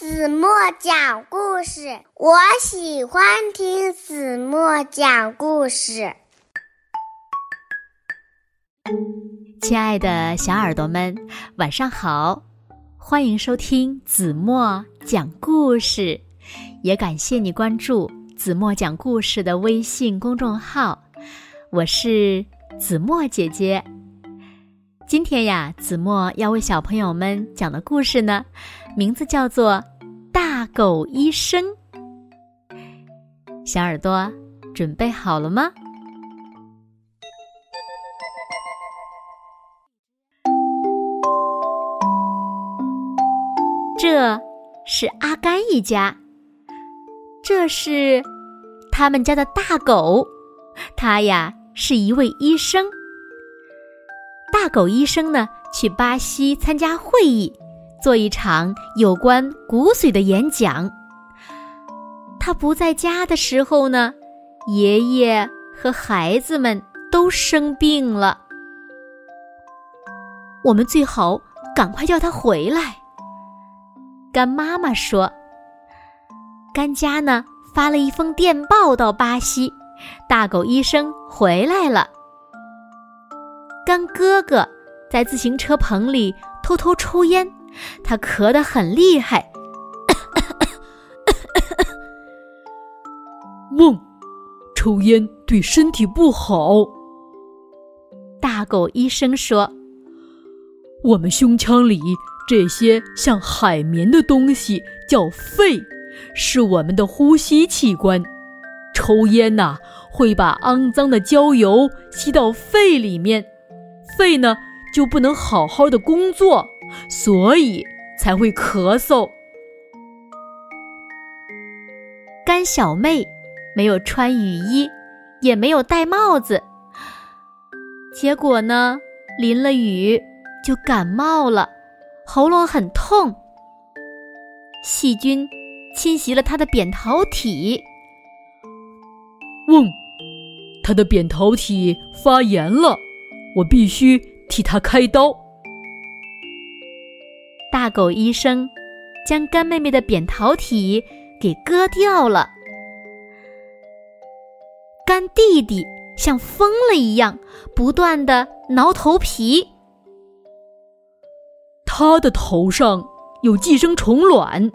子墨讲故事，我喜欢听子墨讲故事。亲爱的小耳朵们，晚上好！欢迎收听子墨讲故事，也感谢你关注子墨讲故事的微信公众号。我是子墨姐姐。今天呀，子墨要为小朋友们讲的故事呢，名字叫做。狗医生，小耳朵准备好了吗？这是阿甘一家，这是他们家的大狗，他呀是一位医生。大狗医生呢，去巴西参加会议。做一场有关骨髓的演讲。他不在家的时候呢，爷爷和孩子们都生病了。我们最好赶快叫他回来。干妈妈说：“干家呢发了一封电报到巴西，大狗医生回来了。干哥哥在自行车棚里偷偷抽烟。”他咳得很厉害。嗡，抽烟对身体不好。大狗医生说：“我们胸腔里这些像海绵的东西叫肺，是我们的呼吸器官。抽烟呐，会把肮脏的焦油吸到肺里面，肺呢就不能好好的工作。”所以才会咳嗽。甘小妹没有穿雨衣，也没有戴帽子，结果呢，淋了雨就感冒了，喉咙很痛。细菌侵袭了她的扁桃体。嗡，她的扁桃体发炎了，我必须替她开刀。大狗医生将干妹妹的扁桃体给割掉了。干弟弟像疯了一样，不断的挠头皮。他的头上有寄生虫卵，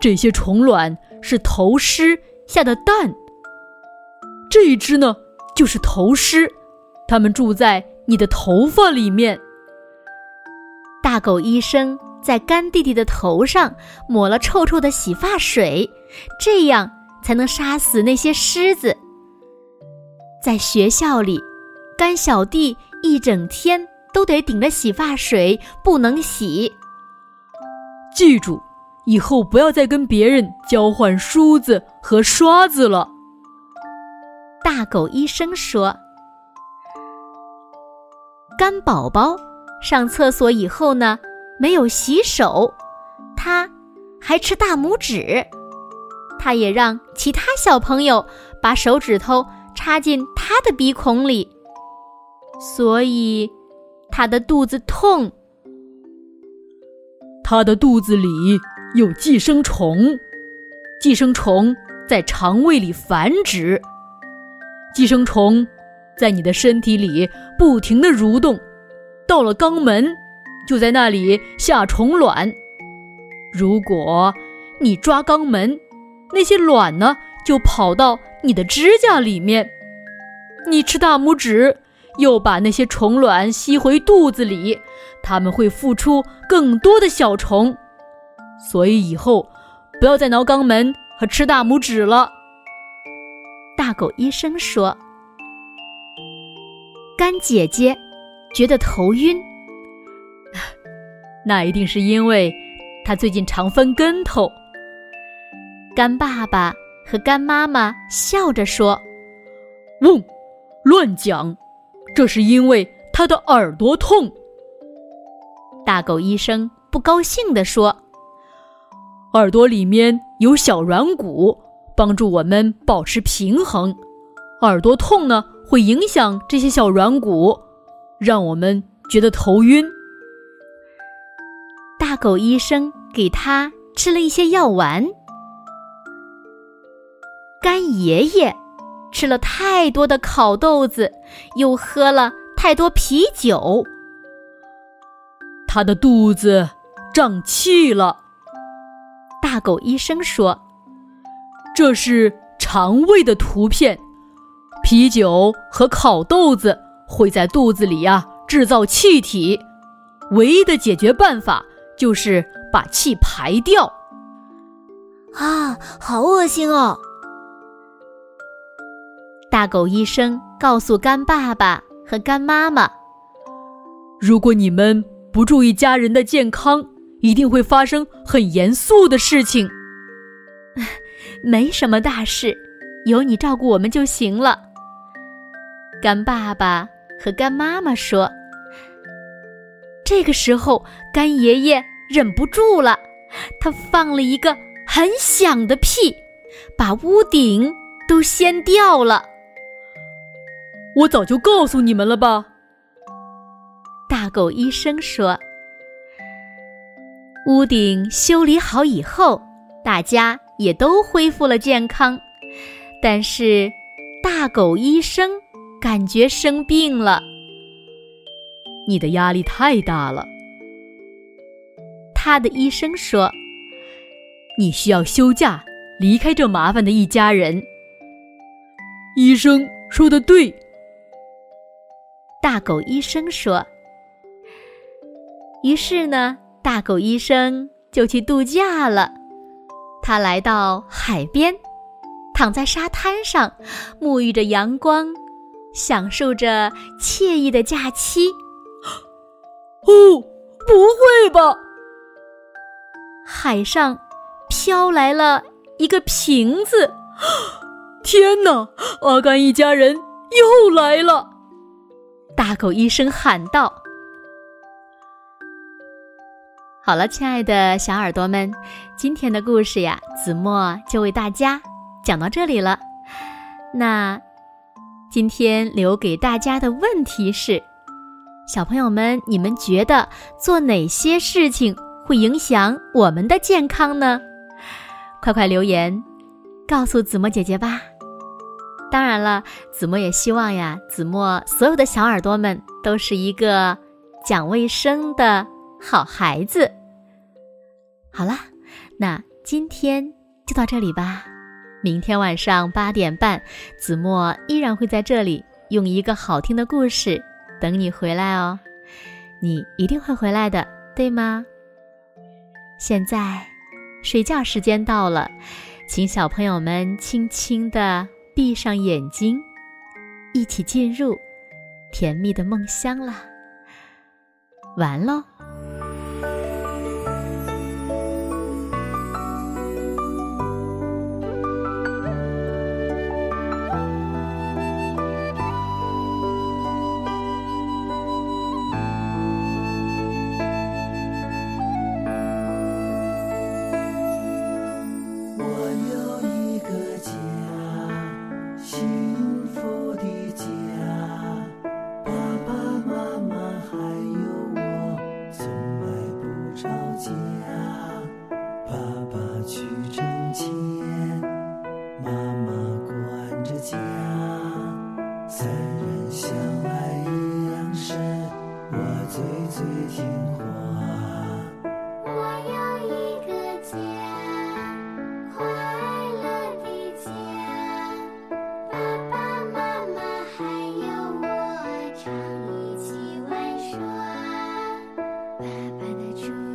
这些虫卵是头虱下的蛋。这一只呢，就是头虱，它们住在你的头发里面。大狗医生在干弟弟的头上抹了臭臭的洗发水，这样才能杀死那些虱子。在学校里，干小弟一整天都得顶着洗发水不能洗。记住，以后不要再跟别人交换梳子和刷子了。大狗医生说：“干宝宝。”上厕所以后呢，没有洗手，他还吃大拇指，他也让其他小朋友把手指头插进他的鼻孔里，所以他的肚子痛。他的肚子里有寄生虫，寄生虫在肠胃里繁殖，寄生虫在你的身体里不停的蠕动。到了肛门，就在那里下虫卵。如果你抓肛门，那些卵呢就跑到你的指甲里面。你吃大拇指，又把那些虫卵吸回肚子里，它们会孵出更多的小虫。所以以后不要再挠肛门和吃大拇指了。大狗医生说：“干姐姐。”觉得头晕，那一定是因为他最近常翻跟头。干爸爸和干妈妈笑着说：“嗡，乱讲，这是因为他的耳朵痛。”大狗医生不高兴地说：“耳朵里面有小软骨，帮助我们保持平衡。耳朵痛呢，会影响这些小软骨。”让我们觉得头晕。大狗医生给他吃了一些药丸。干爷爷吃了太多的烤豆子，又喝了太多啤酒，他的肚子胀气了。大狗医生说：“这是肠胃的图片，啤酒和烤豆子会在肚子里呀制造气体，唯一的解决办法就是把气排掉。”啊，好恶心哦！大狗医生告诉干爸爸和干妈妈：“如果你们不注意家人的健康，一定会发生很严肃的事情。没什么大事，有你照顾我们就行了。”干爸爸和干妈妈说。这个时候，干爷爷忍不住了，他放了一个很响的屁，把屋顶都掀掉了。我早就告诉你们了吧？大狗医生说：“屋顶修理好以后，大家也都恢复了健康。但是，大狗医生感觉生病了。你的压力太大了。”他的医生说：“你需要休假，离开这麻烦的一家人。”医生说的对。大狗医生说：“于是呢，大狗医生就去度假了。他来到海边，躺在沙滩上，沐浴着阳光，享受着惬意的假期。哦，不会吧！海上飘来了一个瓶子。天哪，阿甘一家人又来了！”大狗医生喊道：“好了，亲爱的小耳朵们，今天的故事呀，子墨就为大家讲到这里了。那今天留给大家的问题是：小朋友们，你们觉得做哪些事情会影响我们的健康呢？快快留言告诉子墨姐姐吧。”当然了，子墨也希望呀，子墨所有的小耳朵们都是一个讲卫生的好孩子。好了，那今天就到这里吧。明天晚上八点半，子墨依然会在这里用一个好听的故事等你回来哦。你一定会回来的，对吗？现在睡觉时间到了，请小朋友们轻轻的。闭上眼睛，一起进入甜蜜的梦乡啦！完喽。by the truth.